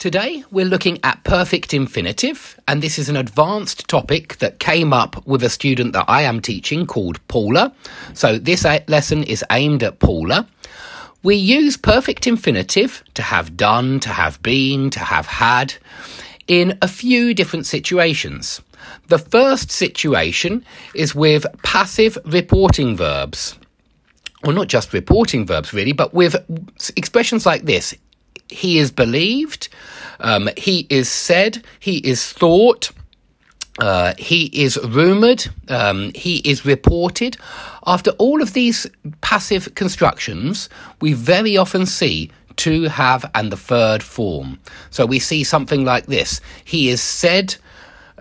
Today, we're looking at perfect infinitive, and this is an advanced topic that came up with a student that I am teaching called Paula. So, this lesson is aimed at Paula. We use perfect infinitive to have done, to have been, to have had in a few different situations. The first situation is with passive reporting verbs. Well, not just reporting verbs, really, but with expressions like this he is believed, um, he is said, he is thought, uh, he is rumoured, um, he is reported. After all of these passive constructions, we very often see to, have, and the third form. So we see something like this He is said.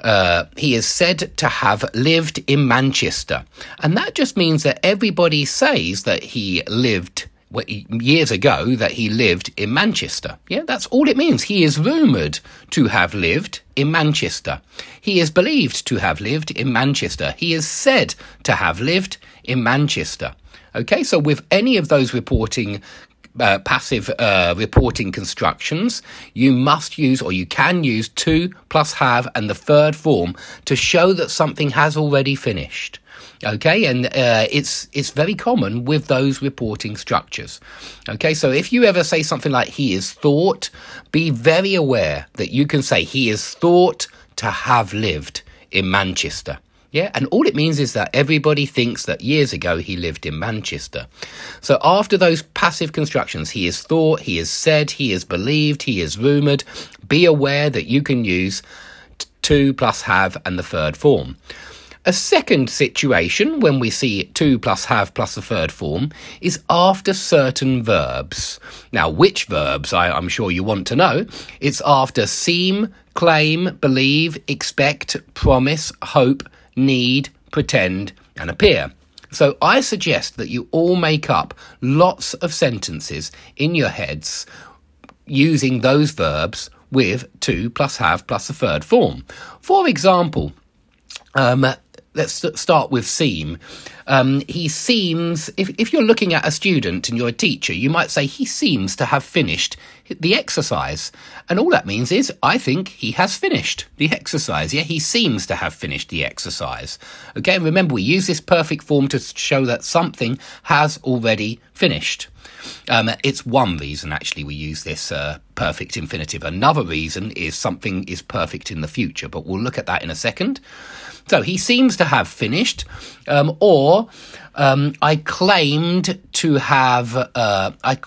Uh, he is said to have lived in Manchester. And that just means that everybody says that he lived years ago that he lived in Manchester. Yeah, that's all it means. He is rumoured to have lived in Manchester. He is believed to have lived in Manchester. He is said to have lived in Manchester. Okay, so with any of those reporting uh, passive uh, reporting constructions, you must use or you can use to plus have and the third form to show that something has already finished. Okay, and uh, it's it's very common with those reporting structures. Okay, so if you ever say something like "he is thought," be very aware that you can say "he is thought to have lived in Manchester." Yeah, and all it means is that everybody thinks that years ago he lived in Manchester. So after those passive constructions, he is thought, he is said, he is believed, he is rumoured, be aware that you can use to plus have and the third form. A second situation, when we see to plus have plus the third form, is after certain verbs. Now, which verbs, I, I'm sure you want to know. It's after seem, claim, believe, expect, promise, hope, need, pretend, and appear. So I suggest that you all make up lots of sentences in your heads using those verbs with to plus have plus the third form. For example, um, let's start with seem. Um, he seems, if, if you're looking at a student and you're a teacher, you might say he seems to have finished the exercise. And all that means is, I think he has finished the exercise. Yeah, he seems to have finished the exercise. Okay, remember, we use this perfect form to show that something has already finished. Um, it's one reason, actually, we use this uh, perfect infinitive. Another reason is something is perfect in the future, but we'll look at that in a second. So he seems to have finished, um, or um, I claimed to have, uh, I,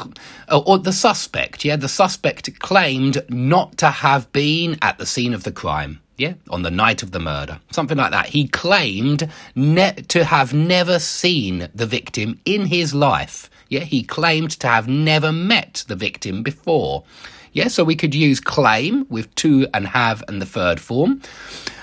or the suspect, yeah, the suspect claimed not to have been at the scene of the crime. Yeah, on the night of the murder, something like that. He claimed ne- to have never seen the victim in his life. Yeah, he claimed to have never met the victim before. Yeah, so we could use claim with to and have and the third form.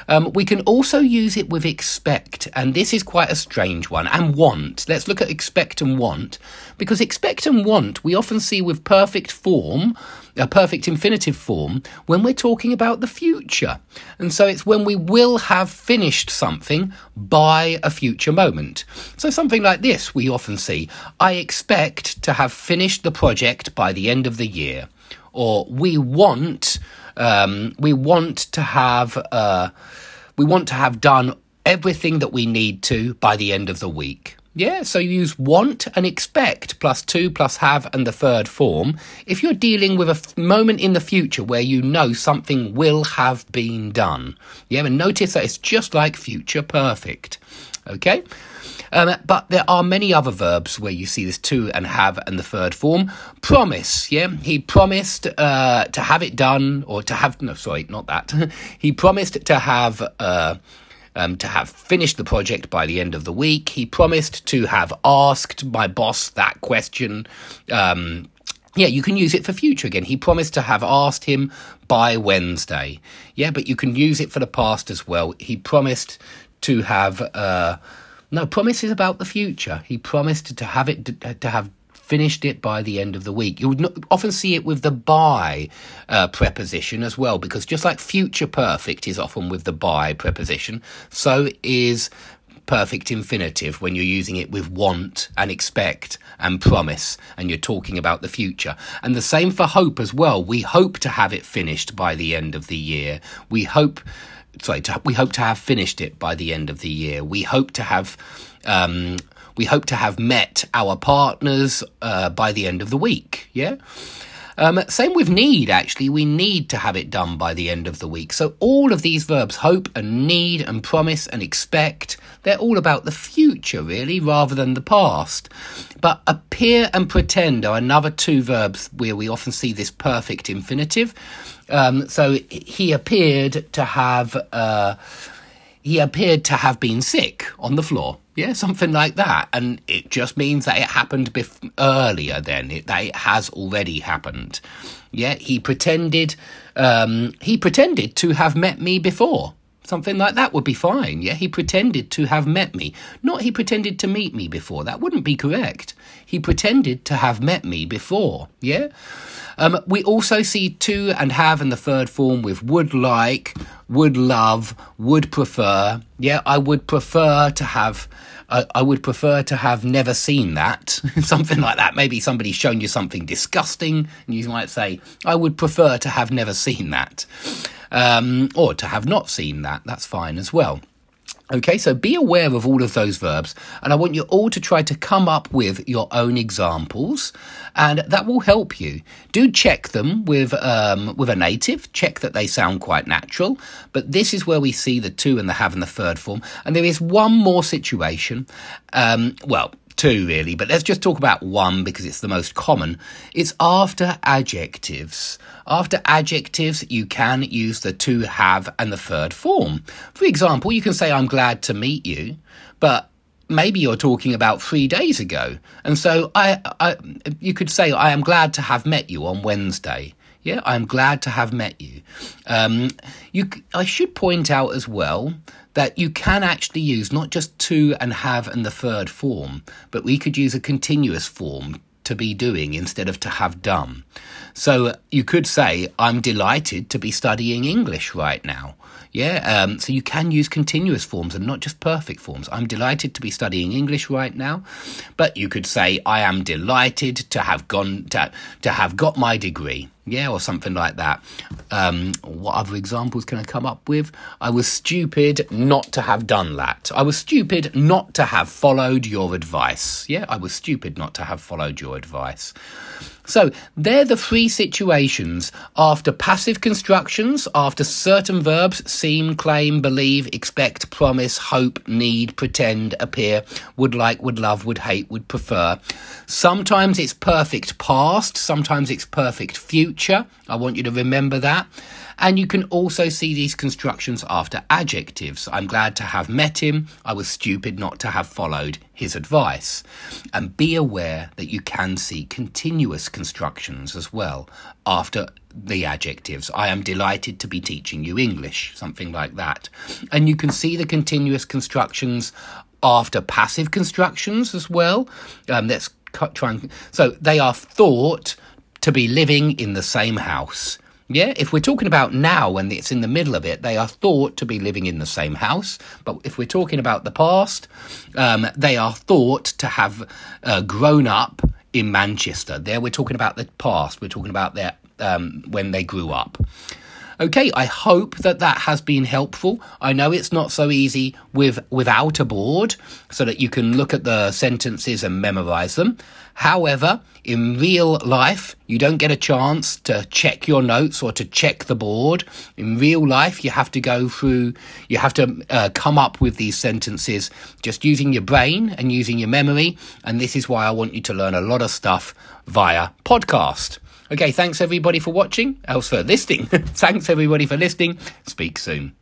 Um, we can also use it with expect, and this is quite a strange one, and want. Let's look at expect and want, because expect and want we often see with perfect form, a perfect infinitive form, when we're talking about the future. And so it's when we will have finished something by a future moment. So something like this we often see I expect to have finished the project by the end of the year. Or we want um, we want to have uh, we want to have done everything that we need to by the end of the week. Yeah, so you use want and expect plus to plus have and the third form if you're dealing with a f- moment in the future where you know something will have been done. Yeah, and notice that it's just like future perfect. Okay? Um, but there are many other verbs where you see this to and have and the third form. Promise, yeah, he promised uh, to have it done, or to have no, sorry, not that. he promised to have. Uh, um, to have finished the project by the end of the week. He promised to have asked my boss that question. Um, yeah, you can use it for future again. He promised to have asked him by Wednesday. Yeah, but you can use it for the past as well. He promised to have. Uh, no, promise is about the future. He promised to have it to have finished it by the end of the week. You would often see it with the by uh, preposition as well, because just like future perfect is often with the by preposition, so is perfect infinitive when you're using it with want and expect and promise and you're talking about the future. And the same for hope as well. We hope to have it finished by the end of the year. We hope sorry, to, we hope to have finished it by the end of the year. We hope to have um, we hope to have met our partners uh, by the end of the week. Yeah. Um, same with need, actually. We need to have it done by the end of the week. So, all of these verbs, hope and need and promise and expect, they're all about the future, really, rather than the past. But appear and pretend are another two verbs where we often see this perfect infinitive. Um, so, he appeared to have. Uh, he appeared to have been sick on the floor. Yeah, something like that. And it just means that it happened bef- earlier then, it, that it has already happened. Yeah, he pretended, um, he pretended to have met me before. Something like that would be fine. Yeah, he pretended to have met me. Not he pretended to meet me before. That wouldn't be correct. He pretended to have met me before. Yeah. Um, we also see to and have in the third form with would like, would love, would prefer. Yeah, I would prefer to have. I would prefer to have never seen that. something like that. Maybe somebody's shown you something disgusting, and you might say, I would prefer to have never seen that. Um, or to have not seen that. That's fine as well. Okay, so be aware of all of those verbs, and I want you all to try to come up with your own examples, and that will help you. Do check them with um, with a native. Check that they sound quite natural. But this is where we see the to and the have and the third form, and there is one more situation. Um, well, two really, but let's just talk about one because it's the most common. It's after adjectives. After adjectives, you can use the to have and the third form. For example, you can say, I'm glad to meet you, but maybe you're talking about three days ago. And so I, I, you could say, I am glad to have met you on Wednesday. Yeah, I'm glad to have met you. Um, you. I should point out as well that you can actually use not just to and have and the third form, but we could use a continuous form to be doing instead of to have done. So you could say, I'm delighted to be studying English right now. Yeah, um, so you can use continuous forms and not just perfect forms. I'm delighted to be studying English right now, but you could say I am delighted to have gone to, to have got my degree. Yeah, or something like that. Um, what other examples can I come up with? I was stupid not to have done that. I was stupid not to have followed your advice. Yeah, I was stupid not to have followed your advice. So they're the three situations after passive constructions, after certain verbs seem, claim, believe, expect, promise, hope, need, pretend, appear, would like, would love, would hate, would prefer. Sometimes it's perfect past, sometimes it's perfect future. I want you to remember that. And you can also see these constructions after adjectives. I'm glad to have met him. I was stupid not to have followed his advice. And be aware that you can see continuous constructions as well after the adjectives. I am delighted to be teaching you English, something like that. And you can see the continuous constructions after passive constructions as well. Um, let's try and. So they are thought to be living in the same house. Yeah, if we're talking about now when it's in the middle of it, they are thought to be living in the same house. But if we're talking about the past, um, they are thought to have uh, grown up in Manchester. There we're talking about the past. We're talking about their um, when they grew up. Okay, I hope that that has been helpful. I know it's not so easy with without a board so that you can look at the sentences and memorize them. However, in real life, you don't get a chance to check your notes or to check the board. In real life, you have to go through, you have to uh, come up with these sentences just using your brain and using your memory. And this is why I want you to learn a lot of stuff via podcast. Okay, thanks everybody for watching, else for listening. thanks everybody for listening. Speak soon.